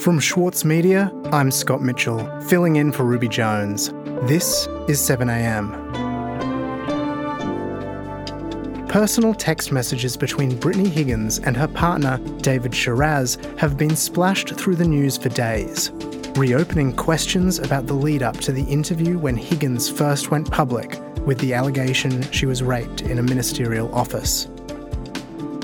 From Schwartz Media, I'm Scott Mitchell, filling in for Ruby Jones. This is 7am. Personal text messages between Brittany Higgins and her partner, David Sharaz, have been splashed through the news for days, reopening questions about the lead up to the interview when Higgins first went public with the allegation she was raped in a ministerial office.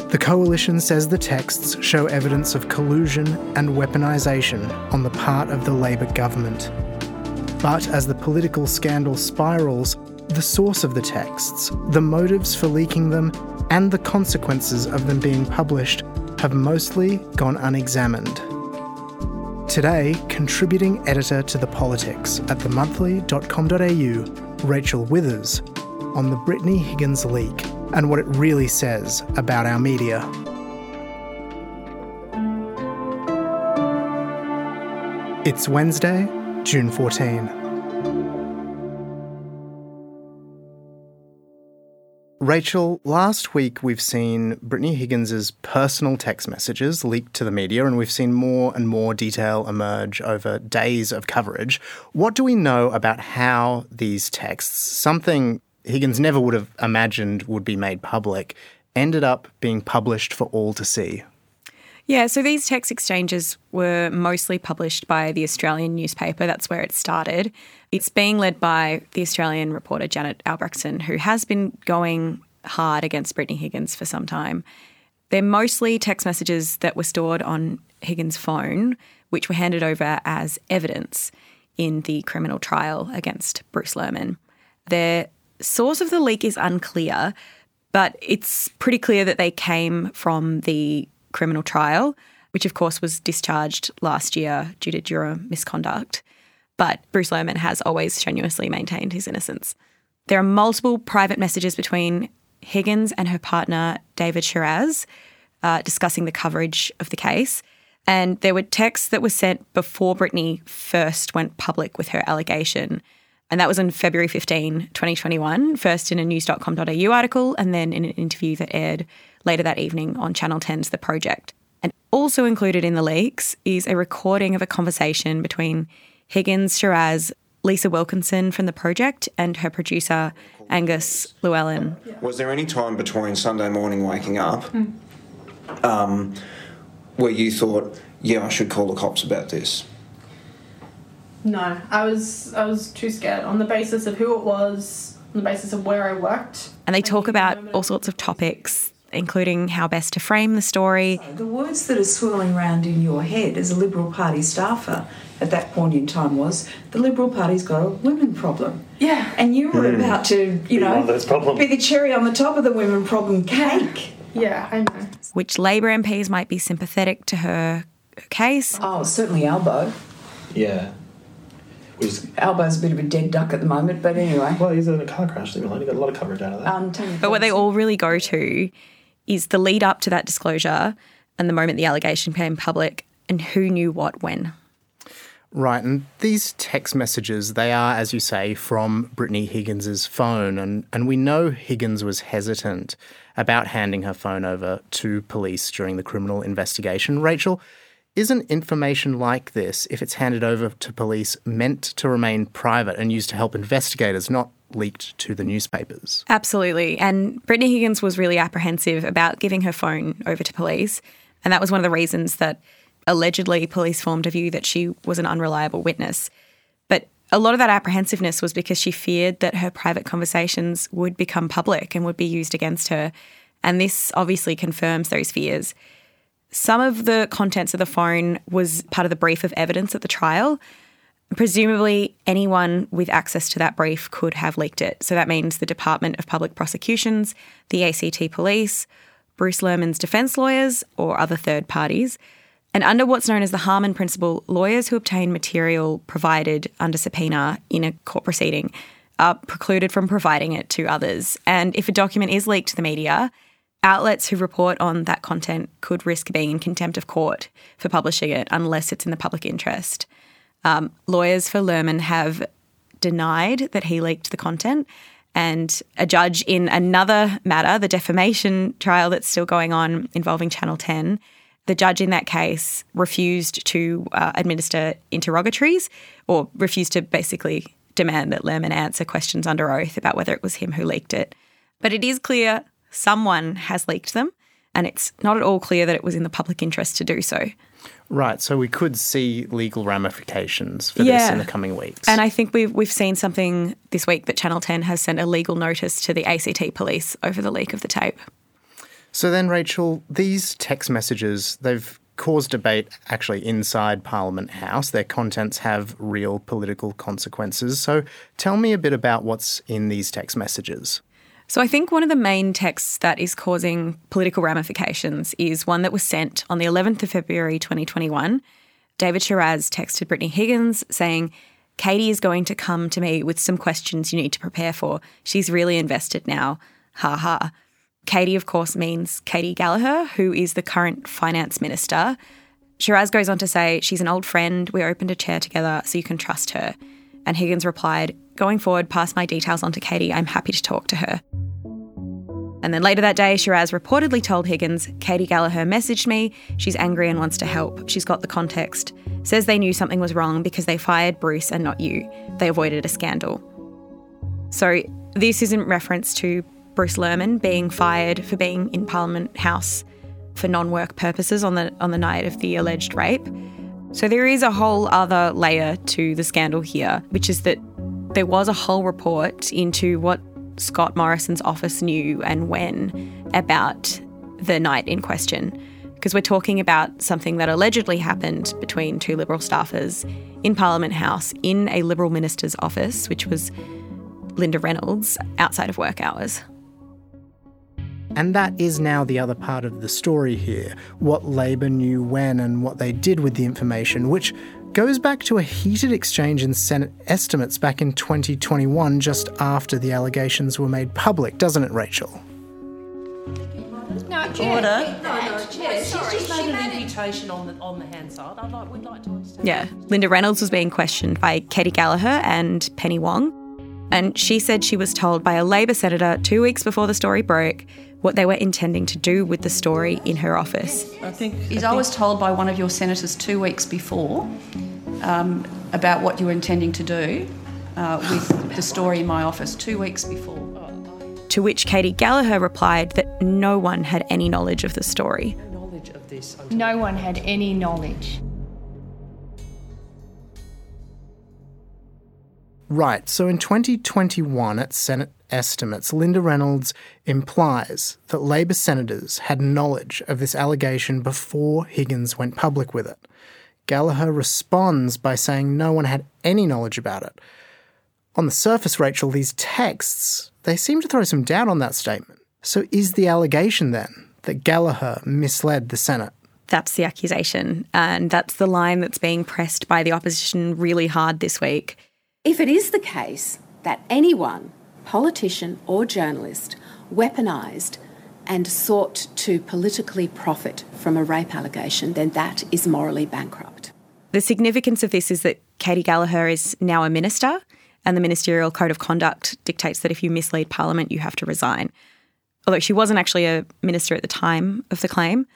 The coalition says the texts show evidence of collusion and weaponisation on the part of the Labor government. But as the political scandal spirals, the source of the texts, the motives for leaking them, and the consequences of them being published have mostly gone unexamined. Today, contributing editor to The Politics at themonthly.com.au, Rachel Withers, on the Brittany Higgins leak and what it really says about our media. It's Wednesday, June 14. Rachel, last week we've seen Brittany Higgins's personal text messages leaked to the media, and we've seen more and more detail emerge over days of coverage. What do we know about how these texts, something Higgins never would have imagined would be made public, ended up being published for all to see? Yeah, so these text exchanges were mostly published by the Australian newspaper. That's where it started. It's being led by the Australian reporter Janet Albrechtsen, who has been going hard against Brittany Higgins for some time. They're mostly text messages that were stored on Higgins' phone, which were handed over as evidence in the criminal trial against Bruce Lehrmann. The source of the leak is unclear, but it's pretty clear that they came from the criminal trial, which of course was discharged last year due to juror misconduct. But Bruce Lehrmann has always strenuously maintained his innocence. There are multiple private messages between Higgins and her partner, David Sharaz, uh, discussing the coverage of the case. And there were texts that were sent before Brittany first went public with her allegation. And that was on February 15, 2021, first in a news.com.au article and then in an interview that aired later that evening on Channel 10's The Project. And also included in the leaks is a recording of a conversation between Higgins, Sharaz, Lisa Wilkinson from The Project, and her producer, Angus Llewellyn. Was there any time between Sunday morning waking up um, where you thought, yeah, I should call the cops about this? No, I was I was too scared on the basis of who it was, on the basis of where I worked. And they talk about all sorts of topics including how best to frame the story. The words that are swirling around in your head as a Liberal Party staffer at that point in time was the Liberal Party's got a women problem. Yeah. And you were mm. about to, you know, be the cherry on the top of the women problem cake. Yeah, I know. Which Labor MPs might be sympathetic to her case. Oh, certainly Albo. Yeah. Was, Albo's a bit of a dead duck at the moment, but anyway. Well, he's in a car crash. He got a lot of coverage out of that. Um, but what they all really go to is the lead up to that disclosure and the moment the allegation became public and who knew what when. Right, and these text messages, they are, as you say, from Brittany Higgins's phone, and, and we know Higgins was hesitant about handing her phone over to police during the criminal investigation. Rachel, isn't information like this, if it's handed over to police, meant to remain private and used to help investigators, not leaked to the newspapers. Absolutely. And Brittany Higgins was really apprehensive about giving her phone over to police. And that was one of the reasons that allegedly police formed a view that she was an unreliable witness. But a lot of that apprehensiveness was because she feared that her private conversations would become public and would be used against her. And this obviously confirms those fears. Some of the contents of the phone was part of the brief of evidence at the trial. Presumably, anyone with access to that brief could have leaked it. So that means the Department of Public Prosecutions, the ACT Police, Bruce Lehrmann's defence lawyers, or other third parties. And under what's known as the Harman Principle, lawyers who obtain material provided under subpoena in a court proceeding are precluded from providing it to others. And if a document is leaked to the media, outlets who report on that content could risk being in contempt of court for publishing it unless it's in the public interest. Um, lawyers for Lehrmann have denied that he leaked the content. And a judge in another matter, the defamation trial that's still going on involving Channel 10, The judge in that case refused to uh, administer interrogatories or refused to basically demand that Lehrmann answer questions under oath about whether it was him who leaked it. But it is clear someone has leaked them, and it's not at all clear that it was in the public interest to do so. Right, so we could see legal ramifications for this in the coming weeks. And I think we've we've seen something this week that Channel 10 has sent a legal notice to the ACT police over the leak of the tape. So then, Rachel, these text messages, they've caused debate actually inside Parliament House. Their contents have real political consequences. So tell me a bit about what's in these text messages. So I think one of the main texts that is causing political ramifications is one that was sent on the 11th of February 2021. David Sharaz texted Brittany Higgins saying, Katy is going to come to me with some questions you need to prepare for. She's really invested now. Ha ha. Katy, of course, means Katy Gallagher, who is the current finance minister. Shiraz goes on to say, She's an old friend. We opened a chair together, so you can trust her. And Higgins replied, Going forward, pass my details on to Katy. I'm happy to talk to her. And then later that day, Sharaz reportedly told Higgins, Katy Gallagher messaged me. She's angry and wants to help. She's got the context. Says they knew something was wrong because they fired Bruce and not you. They avoided a scandal. So this is in reference to Bruce Lehrmann being fired for being in Parliament House for non-work purposes on the on the night of the alleged rape. So there is a whole other layer to the scandal here, which is that there was a whole report into what Scott Morrison's office knew and when about the night in question. Because we're talking about something that allegedly happened between two Liberal staffers in Parliament House in a Liberal minister's office, which was Linda Reynolds, outside of work hours. And that is now the other part of the story here what Labor knew when and what they did with the information, which goes back to a heated exchange in Senate estimates back in 2021, just after the allegations were made public, doesn't it, Rachel? No, Chair. Order. No, no, Chair. She's just made an imputation on the on the Hansard. I'd like, we'd like to understand. Yeah, Linda Reynolds was being questioned by Katy Gallagher and Penny Wong, and she said she was told by a Labor senator two weeks before the story broke what they were intending to do with the story in her office. I think, I, think I was told by one of your senators two weeks before um, about what you were intending to do uh, with the story in my office two weeks before. To which Katy Gallagher replied that no one had any knowledge of the story. Knowledge of this. No one had any knowledge. Right, so in 2021 at Senate estimates, Linda Reynolds implies that Labor senators had knowledge of this allegation before Higgins went public with it. Gallagher responds by saying no one had any knowledge about it. On the surface, Rachel, these texts, they seem to throw some doubt on that statement. So is the allegation then that Gallagher misled the Senate? That's the accusation, and that's the line that's being pressed by the opposition really hard this week. If it is the case that anyone politician or journalist weaponised and sought to politically profit from a rape allegation, then that is morally bankrupt. The significance of this is that Katy Gallagher is now a minister, and the ministerial code of conduct dictates that if you mislead Parliament, you have to resign. Although she wasn't actually a minister at the time of the claim.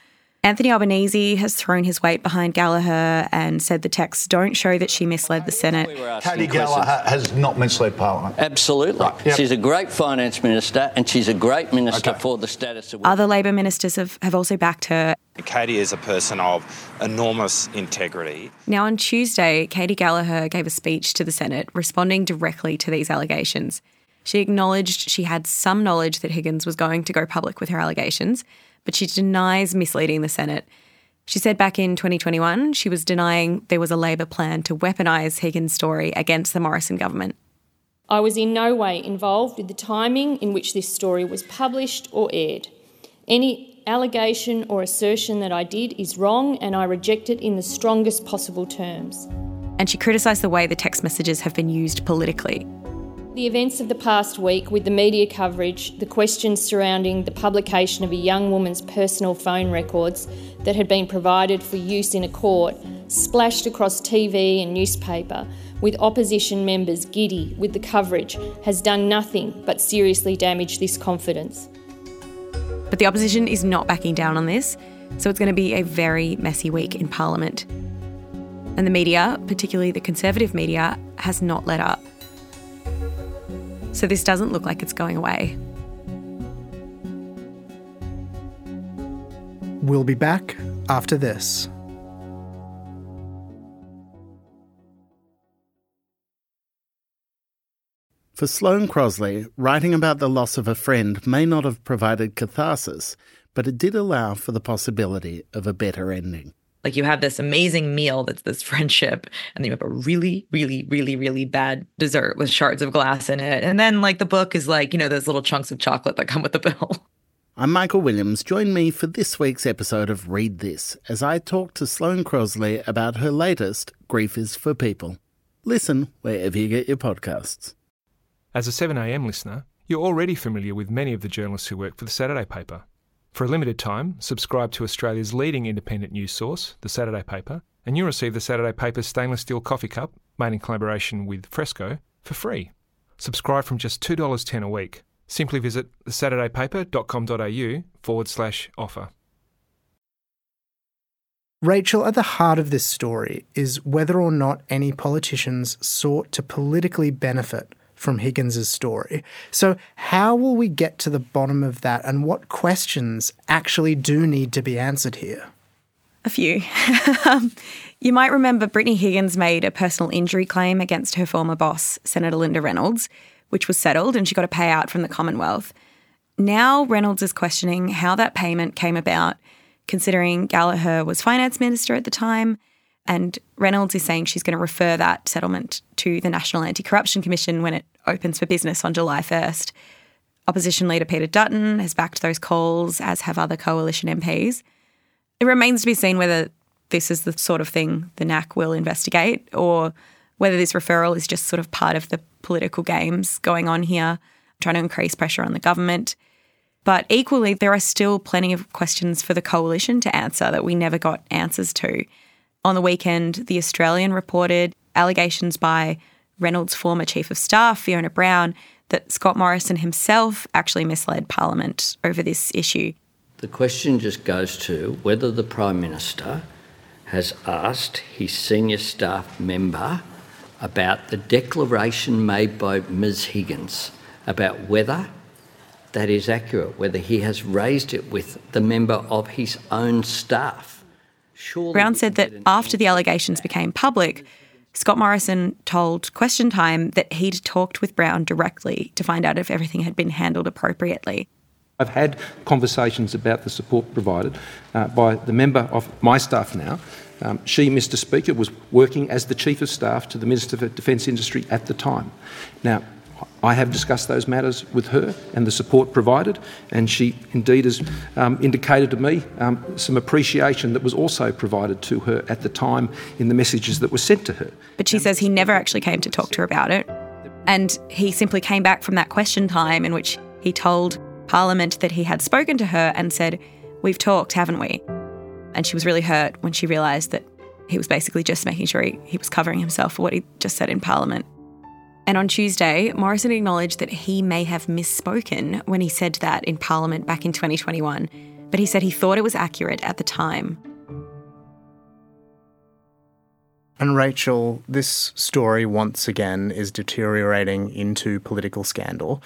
Anthony Albanese has thrown his weight behind Gallagher and said the texts don't show that she misled the Senate. Katy Gallagher has not misled Parliament. Absolutely. Right. Yep. She's a great finance minister and she's a great minister okay. for the status of women. Other Labor ministers have, have also backed her. Katy is a person of enormous integrity. Now, on Tuesday, Katy Gallagher gave a speech to the Senate responding directly to these allegations. She acknowledged she had some knowledge that Higgins was going to go public with her allegations but she denies misleading the Senate. She said back in 2021 she was denying there was a Labor plan to weaponise Higgins' story against the Morrison government. I was in no way involved with the timing in which this story was published or aired. Any allegation or assertion that I did is wrong and I reject it in the strongest possible terms. And she criticised the way the text messages have been used politically. The events of the past week, with the media coverage, the questions surrounding the publication of a young woman's personal phone records that had been provided for use in a court, splashed across TV and newspaper, with opposition members giddy with the coverage, has done nothing but seriously damage this confidence. But the opposition is not backing down on this. So it's going to be a very messy week in Parliament. And the media, particularly the Conservative media, has not let up. So this doesn't look like it's going away. We'll be back after this. For Sloane Crosley, writing about the loss of a friend may not have provided catharsis, but it did allow for the possibility of a better ending. Like you have this amazing meal that's this friendship, and then you have a really, really, really, really bad dessert with shards of glass in it. And then, like, the book is like, you know, those little chunks of chocolate that come with the bill. I'm Michael Williams. Join me for this week's episode of Read This as I talk to Sloane Crosley about her latest, Grief is for People. Listen wherever you get your podcasts. As a 7am listener, you're already familiar with many of the journalists who work for the Saturday paper. For a limited time, subscribe to Australia's leading independent news source, the Saturday paper, and you'll receive the Saturday paper's stainless steel coffee cup, made in collaboration with Fresco, for free. Subscribe from just $2.10 a week. Simply visit thesaturdaypaper.com.au forward slash offer. Rachel, at the heart of this story is whether or not any politicians sought to politically benefit from Higgins's story. So, how will we get to the bottom of that, and what questions actually do need to be answered here? A few. Um, you might remember Brittany Higgins made a personal injury claim against her former boss, Senator Linda Reynolds, which was settled and she got a payout from the Commonwealth. Now Reynolds is questioning how that payment came about, considering Gallagher was finance minister at the time and Reynolds is saying she's going to refer that settlement to the National Anti Corruption Commission when it opens for business on July 1st. Opposition leader Peter Dutton has backed those calls, as have other coalition MPs. It remains to be seen whether this is the sort of thing the NAC will investigate or whether this referral is just sort of part of the political games going on here, trying to increase pressure on the government. But equally, there are still plenty of questions for the coalition to answer that we never got answers to. On the weekend, The Australian reported allegations by Reynolds' former chief of staff, Fiona Brown, that Scott Morrison himself actually misled Parliament over this issue. The question just goes to whether the Prime Minister has asked his senior staff member about the declaration made by Ms Higgins about whether that is accurate, whether he has raised it with the member of his own staff. Surely Brown said that after the allegations became public, Scott Morrison told Question Time that he'd talked with Brown directly to find out if everything had been handled appropriately. I've had conversations about the support provided uh, by the member of my staff now. Um, she, Mr Speaker, was working as the Chief of Staff to the Minister for Defence Industry at the time. Now, I have discussed those matters with her and the support provided, and she indeed has um, indicated to me um, some appreciation that was also provided to her at the time in the messages that were sent to her. But she says he never actually came to talk to her about it, and he simply came back from that question time in which he told Parliament that he had spoken to her and said, We've talked, haven't we? And she was really hurt when she realised that he was basically just making sure he, he was covering himself for what he just said in Parliament. And on Tuesday, Morrison acknowledged that he may have misspoken when he said that in Parliament back in 2021, but he said he thought it was accurate at the time. And Rachel, this story once again is deteriorating into political scandal.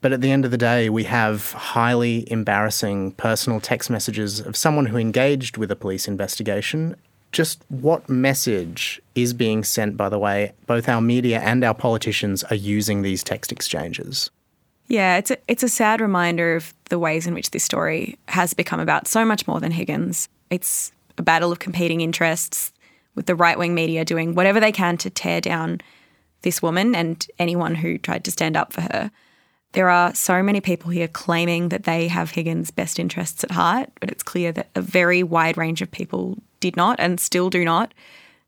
But at the end of the day, we have highly embarrassing personal text messages of someone who engaged with a police investigation just what message is being sent, by the way, both our media and our politicians are using these text exchanges? Yeah, it's a, it's a sad reminder of the ways in which this story has become about so much more than Higgins. It's a battle of competing interests, with the right wing media doing whatever they can to tear down this woman and anyone who tried to stand up for her. There are so many people here claiming that they have Higgins' best interests at heart, but it's clear that a very wide range of people did not and still do not.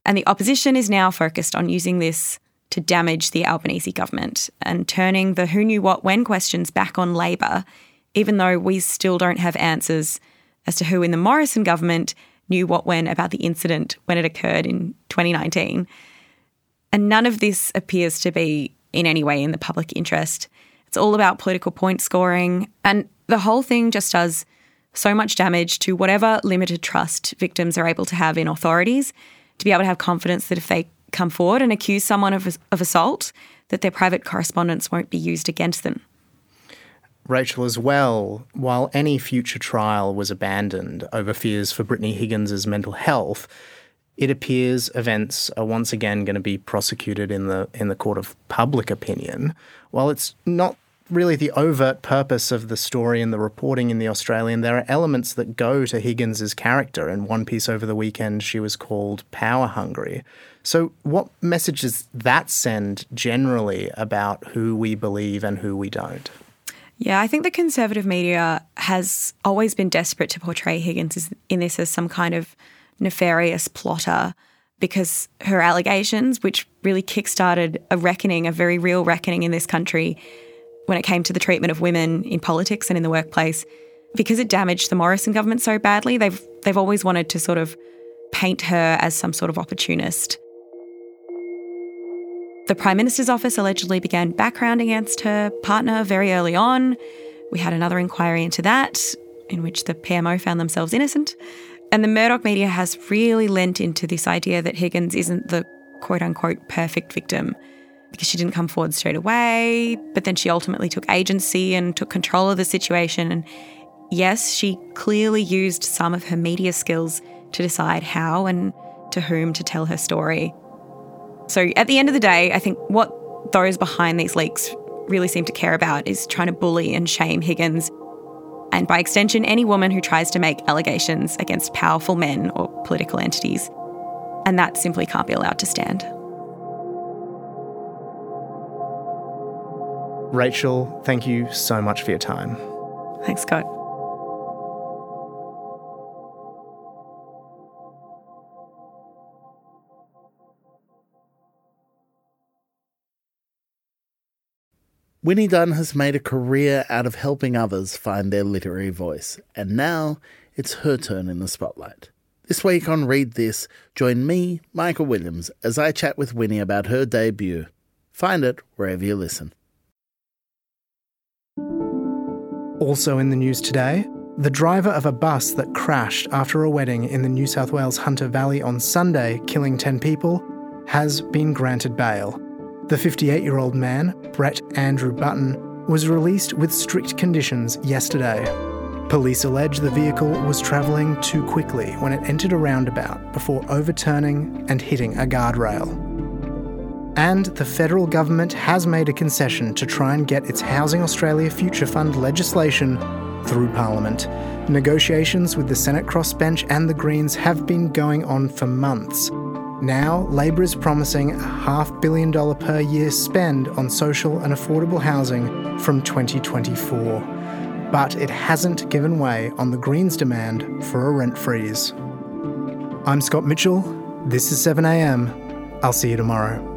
And the opposition is now focused on using this to damage the Albanese government and turning the who knew what when questions back on Labor, even though we still don't have answers as to who in the Morrison government knew what when about the incident when it occurred in 2019. And none of this appears to be in any way in the public interest. It's all about political point scoring, and the whole thing just does so much damage to whatever limited trust victims are able to have in authorities, to be able to have confidence that if they come forward and accuse someone of, of assault, that their private correspondence won't be used against them. Rachel, as well, while any future trial was abandoned over fears for Brittany Higgins' mental health, it appears events are once again going to be prosecuted in the in the court of public opinion. While it's not really the overt purpose of the story and the reporting in the Australian, there are elements that go to Higgins's character. In one piece over the weekend, she was called power hungry. So, what message does that send generally about who we believe and who we don't? Yeah, I think the conservative media has always been desperate to portray Higgins in this as some kind of nefarious plotter because her allegations, which really kickstarted a reckoning, a very real reckoning in this country when it came to the treatment of women in politics and in the workplace, because it damaged the Morrison government so badly, they've they've always wanted to sort of paint her as some sort of opportunist. The Prime Minister's office allegedly began background against her partner very early on. We had another inquiry into that, in which the PMO found themselves innocent. And the Murdoch media has really lent into this idea that Higgins isn't the quote unquote perfect victim because she didn't come forward straight away, but then she ultimately took agency and took control of the situation. And yes, she clearly used some of her media skills to decide how and to whom to tell her story. So at the end of the day, I think what those behind these leaks really seem to care about is trying to bully and shame Higgins and by extension, any woman who tries to make allegations against powerful men or political entities. And that simply can't be allowed to stand. Rachel, thank you so much for your time. Thanks, Scott. Winnie Dunn has made a career out of helping others find their literary voice, and now it's her turn in the spotlight. This week on Read This, join me, Michael Williams, as I chat with Winnie about her debut. Find it wherever you listen. Also in the news today, the driver of a bus that crashed after a wedding in the New South Wales Hunter Valley on Sunday, killing 10 people, has been granted bail. The 58 year old man, Brett Andrew Button, was released with strict conditions yesterday. Police allege the vehicle was travelling too quickly when it entered a roundabout before overturning and hitting a guardrail. And the federal government has made a concession to try and get its Housing Australia Future Fund legislation through Parliament. Negotiations with the Senate crossbench and the Greens have been going on for months, now, Labor is promising a half billion dollar per year spend on social and affordable housing from 2024. But it hasn't given way on the Greens' demand for a rent freeze. I'm Scott Mitchell. This is 7am. I'll see you tomorrow.